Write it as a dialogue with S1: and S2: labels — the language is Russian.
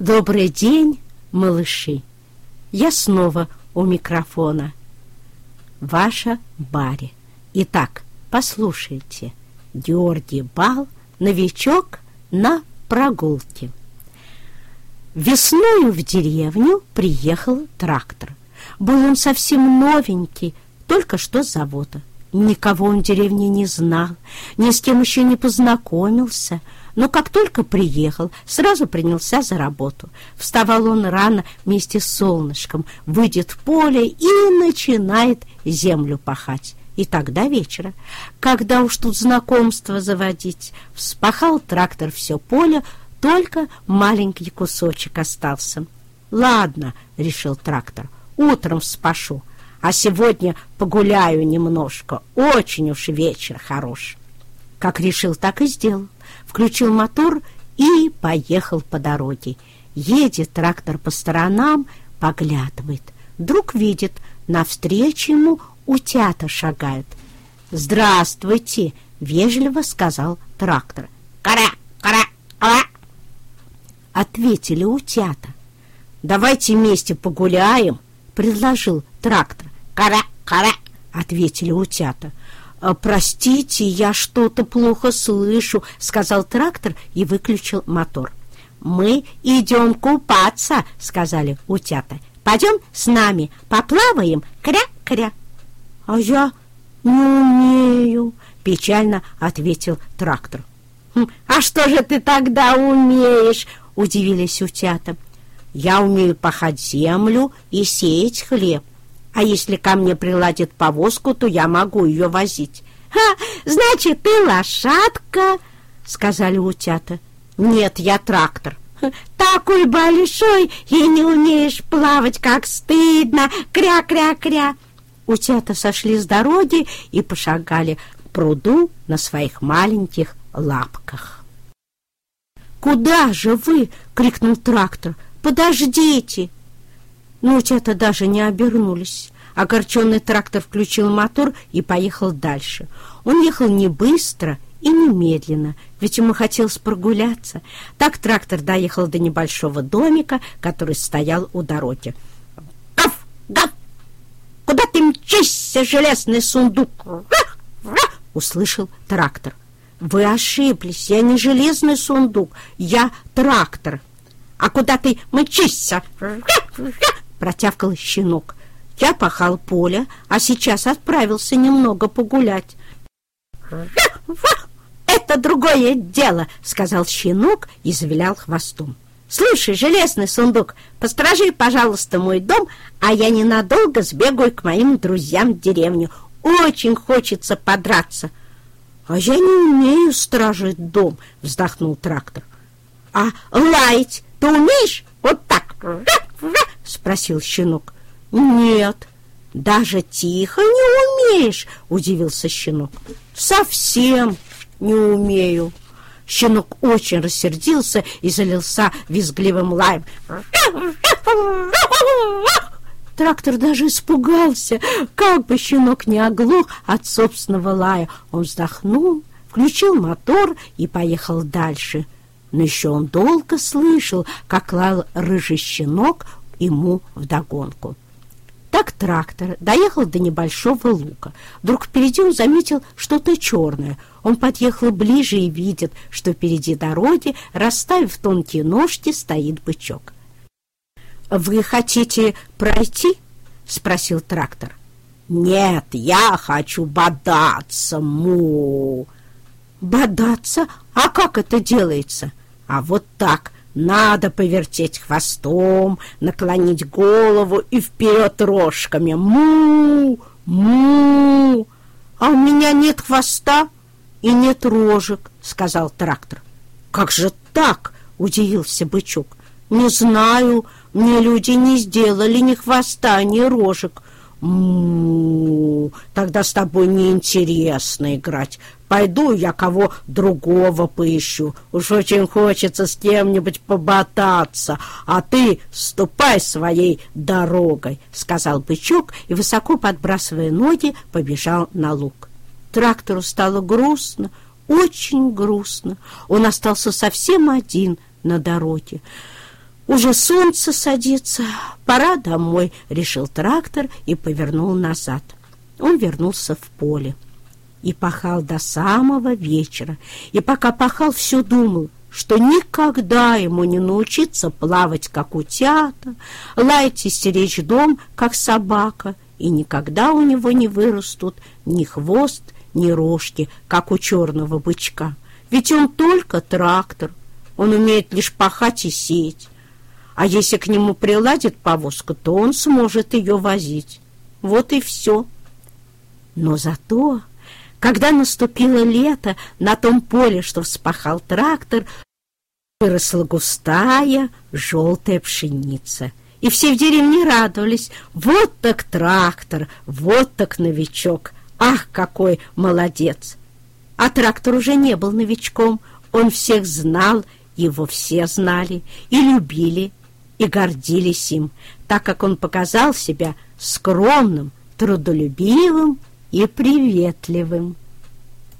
S1: Добрый день, малыши! Я снова у микрофона. Ваша Барри. Итак, послушайте. Георгий Бал, новичок на прогулке. Весною в деревню приехал трактор. Был он совсем новенький, только что с завода. Никого он в деревне не знал, ни с кем еще не познакомился — но как только приехал, сразу принялся за работу. Вставал он рано вместе с солнышком, выйдет в поле и начинает землю пахать. И тогда вечера, когда уж тут знакомство заводить, вспахал трактор все поле, только маленький кусочек остался. «Ладно», — решил трактор, — «утром спашу, а сегодня погуляю немножко, очень уж вечер хорош». Как решил, так и сделал включил мотор и поехал по дороге. Едет трактор по сторонам, поглядывает. Вдруг видит, навстречу ему утята шагают. «Здравствуйте!» — вежливо сказал трактор.
S2: «Кара! Кара! Кара!»
S1: Ответили утята. «Давайте вместе погуляем!» — предложил трактор.
S2: «Кара! Кара!»
S1: — ответили утята. «А, «Простите, я что-то плохо слышу», — сказал трактор и выключил мотор.
S2: «Мы идем купаться», — сказали утята. «Пойдем с нами, поплаваем, кря-кря».
S1: «А я не умею», — печально ответил трактор.
S2: «Хм, «А что же ты тогда умеешь?» — удивились утята.
S1: «Я умею пахать землю и сеять хлеб», а если ко мне приладит повозку, то я могу ее возить.
S2: — Ха, значит, ты лошадка, — сказали утята.
S1: — Нет, я трактор.
S2: — Такой большой и не умеешь плавать, как стыдно. Кря-кря-кря.
S1: Утята сошли с дороги и пошагали к пруду на своих маленьких лапках. «Куда же вы?» — крикнул трактор. «Подождите!» Но утята даже не обернулись. Огорченный трактор включил мотор и поехал дальше. Он ехал не быстро и не медленно, ведь ему хотелось прогуляться. Так трактор доехал до небольшого домика, который стоял у дороги.
S2: «Гав! Гав! Куда ты мчишься, железный сундук?»
S1: услышал трактор. «Вы ошиблись, я не железный сундук, я трактор».
S2: «А куда ты мчишься?»
S1: протявкал щенок. Я пахал поле, а сейчас отправился немного погулять.
S2: «Это другое дело», — сказал щенок и завилял хвостом. «Слушай, железный сундук, посторожи, пожалуйста, мой дом, а я ненадолго сбегаю к моим друзьям в деревню. Очень хочется подраться».
S1: «А я не умею стражить дом», — вздохнул трактор.
S2: «А лаять ты умеешь? Вот так?»
S1: — спросил щенок. «Нет, даже тихо не умеешь», — удивился щенок. «Совсем не умею». Щенок очень рассердился и залился визгливым лаем. Трактор даже испугался, как бы щенок не оглох от собственного лая. Он вздохнул, включил мотор и поехал дальше. Но еще он долго слышал, как лал рыжий щенок ему вдогонку. Так трактор доехал до небольшого лука. Вдруг впереди он заметил что-то черное. Он подъехал ближе и видит, что впереди дороги, расставив тонкие ножки, стоит бычок. «Вы хотите пройти?» — спросил трактор.
S2: «Нет, я хочу бодаться, му!»
S1: «Бодаться? А как это делается?»
S2: «А вот так!» Надо повертеть хвостом, наклонить голову и вперед рожками. Му! Му!
S1: А у меня нет хвоста и нет рожек, сказал трактор.
S2: Как же так? Удивился бычок.
S1: Не знаю, мне люди не сделали ни хвоста, ни рожек.
S2: Тогда с тобой неинтересно играть. Пойду я кого другого поищу. Уж очень хочется с кем-нибудь поботаться. А ты ступай своей дорогой, — сказал бычок и, высоко подбрасывая ноги, побежал на луг.
S1: Трактору стало грустно, очень грустно. Он остался совсем один на дороге. Уже солнце садится, пора домой, решил трактор и повернул назад. Он вернулся в поле и пахал до самого вечера. И пока пахал, все думал, что никогда ему не научиться плавать, как утята, лаять и стеречь дом, как собака, и никогда у него не вырастут ни хвост, ни рожки, как у черного бычка. Ведь он только трактор, он умеет лишь пахать и сеять. А если к нему приладит повозка, то он сможет ее возить. Вот и все. Но зато когда наступило лето, на том поле, что вспахал трактор, выросла густая желтая пшеница. И все в деревне радовались. Вот так трактор, вот так новичок. Ах, какой молодец! А трактор уже не был новичком. Он всех знал, его все знали и любили, и гордились им, так как он показал себя скромным, трудолюбивым и приветливым.